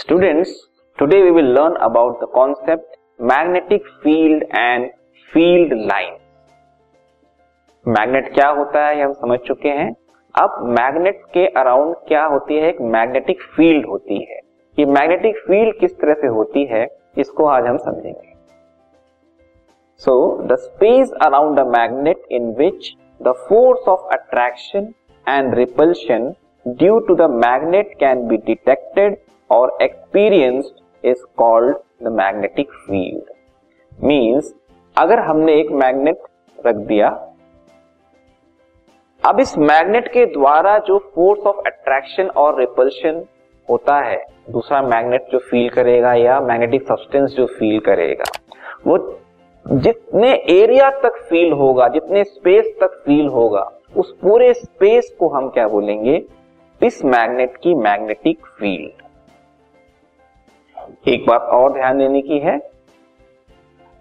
Students, today we will learn about the concept magnetic field and field line magnet क्या होता है ये हम समझ चुके हैं। अब मैग्नेट के अराउंड क्या होती है एक मैग्नेटिक फ़ील्ड होती है। ये मैग्नेटिक फ़ील्ड किस तरह से होती है इसको आज हम समझेंगे। So the space around a magnet in which the force of attraction and repulsion due to the magnet can be detected और experienced is called the magnetic field means अगर हमने एक मैग्नेट रख दिया, अब इस मैग्नेट के द्वारा जो फोर्स ऑफ़ अट्रैक्शन और रिपल्शन होता है, दूसरा मैग्नेट जो फील करेगा या मैग्नेटिक सब्सटेंस जो फील करेगा, वो जितने एरिया तक फील होगा, जितने स्पेस तक फील होगा, उस पूरे स्पेस को हम क्या बोलेंगे? इस मैग्नेट की मैग्नेटिक फ़ील्ड एक बात और ध्यान देने की है।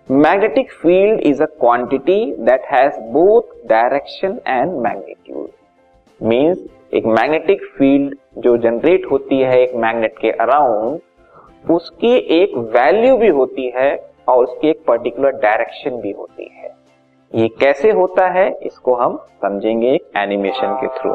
Magnetic field is a quantity that has both direction and magnitude means एक मैग्नेटिक फ़ील्ड जो जनरेट होती है एक मैग्नेट के अराउंड उसकी एक वैल्यू भी होती है और उसकी एक पर्टिकुलर डायरेक्शन भी होती है। ये कैसे होता है, इसको हम समझेंगे एनिमेशन के थ्रू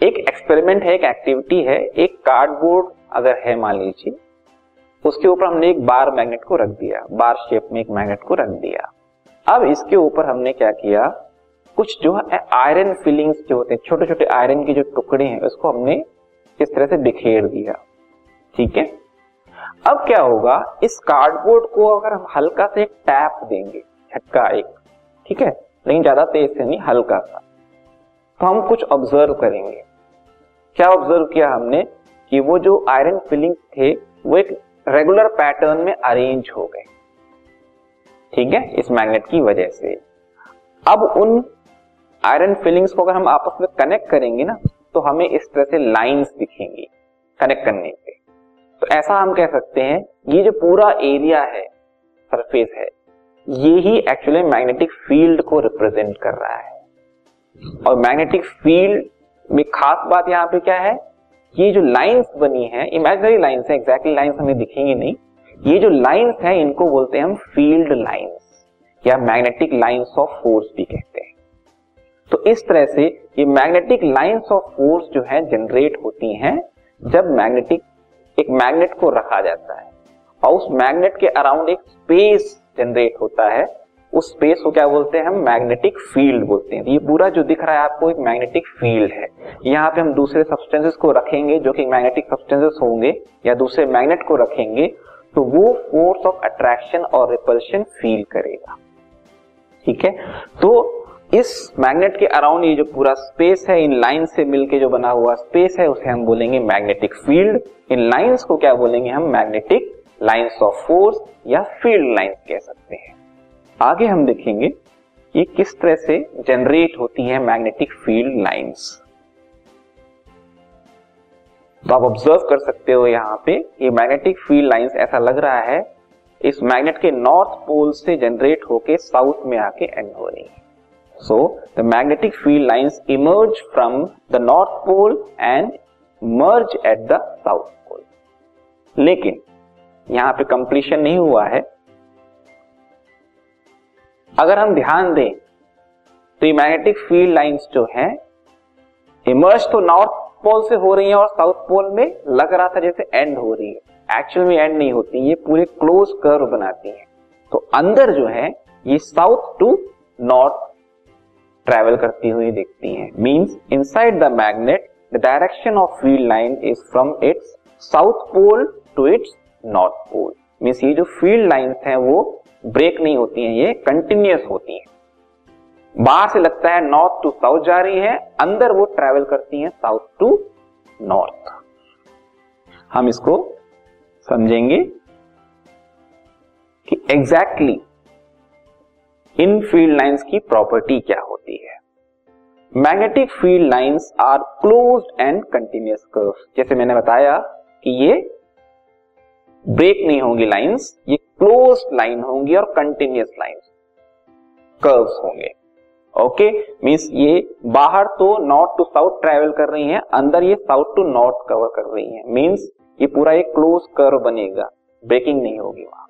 एक एक्सपेरिमेंट है, एक एक्टिविटी है, एक कार्डबोर्ड अगर है, मान लीजिए, उसके ऊपर हमने एक बार मैग्नेट को रख दिया बार शेप में एक मैग्नेट को रख दिया। अब इसके ऊपर हमने क्या किया, कुछ जो है आयरन फिलिंग्स जो होते हैं छोटे छोटे आयरन के जो टुकड़े हैं, उसको हमने इस तरह से बिखेर दिया। ठीक है? अब क्या होगा, इस कार्डबोर्ड को अगर हम हल्का से एक टैप देंगे, झटका एक, ठीक है? लेकिन ज़्यादा तेज से नहीं, हल्का सा। तो हम कुछ ऑब्ज़र्व करेंगे। क्या ऑब्ज़र्व किया हमने कि वो जो आयरन फिलिंग थे, वो एक रेगुलर पैटर्न में अरेंज हो गए। ठीक है? इस मैग्नेट की वजह से। अब उन आयरन फिलिंग्स को अगर हम आपस में कनेक्ट करेंगे ना तो हमें इस तरह से लाइंस दिखेंगी कनेक्ट करने पे तो ऐसा हम कह सकते हैं, ये जो पूरा एरिया है सरफेस है, ये ही एक्चुअली मैग्नेटिक फ़ील्ड को रिप्रेजेंट कर रहा है। और मैग्नेटिक फ़ील्ड में खास बात यहाँ पे क्या है? ये जो लाइंस बनी है इमेजनरी लाइंस है एग्जैक्टली लाइंस हमें दिखेंगी नहीं। ये जो लाइंस है, इनको बोलते हैं हम फ़ील्ड लाइंस या मैग्नेटिक लाइंस ऑफ़ फोर्स भी कहते हैं। तो इस तरह से ये मैग्नेटिक लाइंस ऑफ़ फोर्स जो है जनरेट होती हैं, जब मैग्नेटिक एक मैग्नेट को रखा जाता है, और उस मैग्नेट के अराउंड एक स्पेस जनरेट होता है उस स्पेस को क्या बोलते हैं हम? मैग्नेटिक फ़ील्ड बोलते हैं। ये पूरा जो दिख रहा है आपको एक मैग्नेटिक फ़ील्ड है। यहाँ पे हम दूसरे सब्सटेंसेस को रखेंगे जो कि मैग्नेटिक सब्सटेंसेस होंगे या दूसरे मैग्नेट को रखेंगे तो वो फोर्स ऑफ़ अट्रैक्शन और रिपल्शन फील करेगा। ठीक है? तो इस मैग्नेट के अराउंड ये जो पूरा स्पेस है, इन लाइन से मिलके जो बना हुआ स्पेस है, उसे हम बोलेंगे मैग्नेटिक फ़ील्ड इन लाइंस को क्या बोलेंगे हम? मैग्नेटिक लाइंस ऑफ़ फोर्स या फ़ील्ड लाइंस कह सकते हैं। आगे हम देखेंगे ये किस तरह से जनरेट होती है मैग्नेटिक फ़ील्ड लाइंस तो आप ऑब्ज़र्व कर सकते हो यहाँ पे ये मैग्नेटिक फ़ील्ड लाइंस ऐसा लग रहा है, इस मैग्नेट के नॉर्थ पोल से जनरेट होके साउथ में आके एंड हो रही है। So the magnetic field lines emerge from the north pole and merge at the south pole लेकिन, यहाँ पे कंप्लीशन नहीं हुआ है। अगर हम ध्यान दें तो ये मैग्नेटिक फ़ील्ड लाइंस जो है इमर्ज तो नॉर्थ पोल से हो रही है और साउथ पोल में लग रहा था जैसे एंड हो रही है। एक्चुअल में एंड नहीं होती, ये पूरे क्लोज कर्व बनाती है। तो अंदर जो है, ये साउथ टू नॉर्थ ट्रेवल करती हुई दिखती है। Means inside the magnet the direction of field line is from its south pole to its north pole means ये जो फ़ील्ड लाइन्स हैं, वो ब्रेक नहीं होती हैं, ये कंटिन्यूस होती हैं। बाहर से लगता है नॉर्थ टू साउथ जा रही है, अंदर वो ट्रेवल करती हैं साउथ टू नॉर्थ हम इसको समझेंगे कि एग्जैक्टली exactly इन फ़ील्ड लाइंस की प्रॉपर्टी क्या होती है। Magnetic field lines are close and continuous curve जैसे मैंने बताया कि ये ब्रेक नहीं होंगी लाइंस, ये क्लोज लाइन होंगी और कंटिन्यूस लाइन कर्व्स होंगे। ओके? मीन्स ये बाहर तो नॉर्थ टू साउथ ट्रेवल कर रही हैं, अंदर ये साउथ टू नॉर्थ कवर कर रही हैं। मीन्स ये पूरा एक क्लोज कर्व बनेगा। ब्रेकिंग नहीं होगी वहाँ।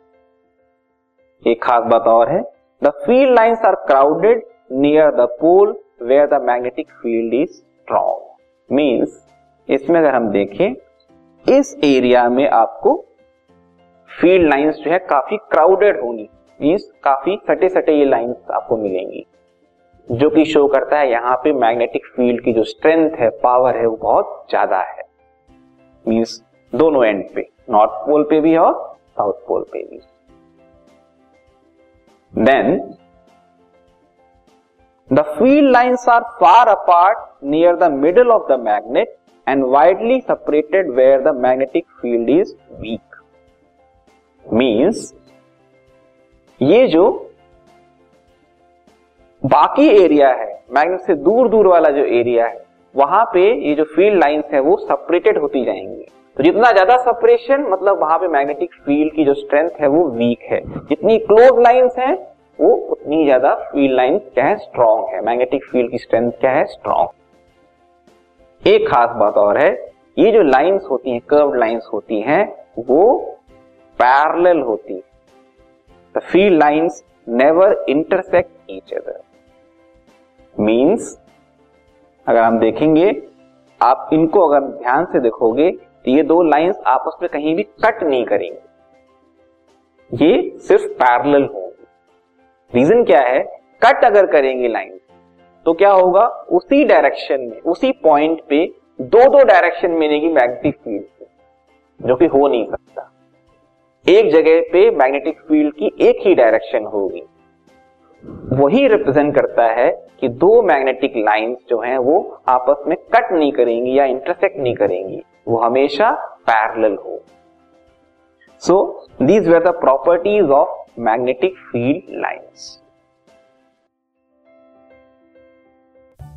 एक खास बात और है, the field lines are crowded near the pole where the magnetic field is strong. Means इसमें अगर हम देखें, इस एरिया में आपको फ़ील्ड लाइंस जो है काफ़ी क्राउडेड होंगी। मीन्स काफ़ी सटे सटे ये लाइंस आपको मिलेंगी। जो कि शो करता है यहाँ पे मैग्नेटिक फ़ील्ड की जो स्ट्रेंथ है पावर है, वो बहुत ज़्यादा है। मीन्स दोनों एंड पे नॉर्थ पोल पे भी और साउथ पोल पे भी। Then the field lines are far apart near the middle of the magnet and widely separated where the magnetic field is weak means ये जो बाकी एरिया है मैग्नेट से दूर दूर वाला जो एरिया है, वहाँ पे ये जो फ़ील्ड लाइंस है, वो सेपरेटेड होती जाएँगी। तो जितना ज़्यादा सेपरेशन मतलब वहाँ पे मैग्नेटिक फ़ील्ड की जो स्ट्रेंथ है, वो वीक है। जितनी क्लोज लाइंस हैं, वो उतनी ज़्यादा फ़ील्ड लाइंस क्या है स्ट्रांग है। मैग्नेटिक फ़ील्ड की स्ट्रेंथ क्या है स्ट्रांग एक खास बात और है, ये जो लाइंस होती हैं कर्व्ड लाइंस होती हैं, वो पैरेलल होती है। The field lines never intersect each other means अगर हम देखेंगे, आप इनको अगर ध्यान से देखोगे तो ये दो लाइंस आपस में कहीं भी कट नहीं करेंगे। ये सिर्फ़ पैरेलल होंगे। रीजन क्या है? कट अगर करेंगे लाइन तो क्या होगा? उसी डायरेक्शन में, उसी पॉइंट पे दो दो डायरेक्शन मिलेगी मैग्नेटिक फ़ील्ड जो कि हो नहीं सकता। एक जगह पे मैग्नेटिक फ़ील्ड की एक ही डायरेक्शन होगी। वही रिप्रेजेंट करता है कि दो मैग्नेटिक लाइंस जो हैं, वो आपस में कट नहीं करेंगी या इंटरसेक्ट नहीं करेंगी। वो हमेशा पैरेलल हो। So these were the properties of magnetic field lines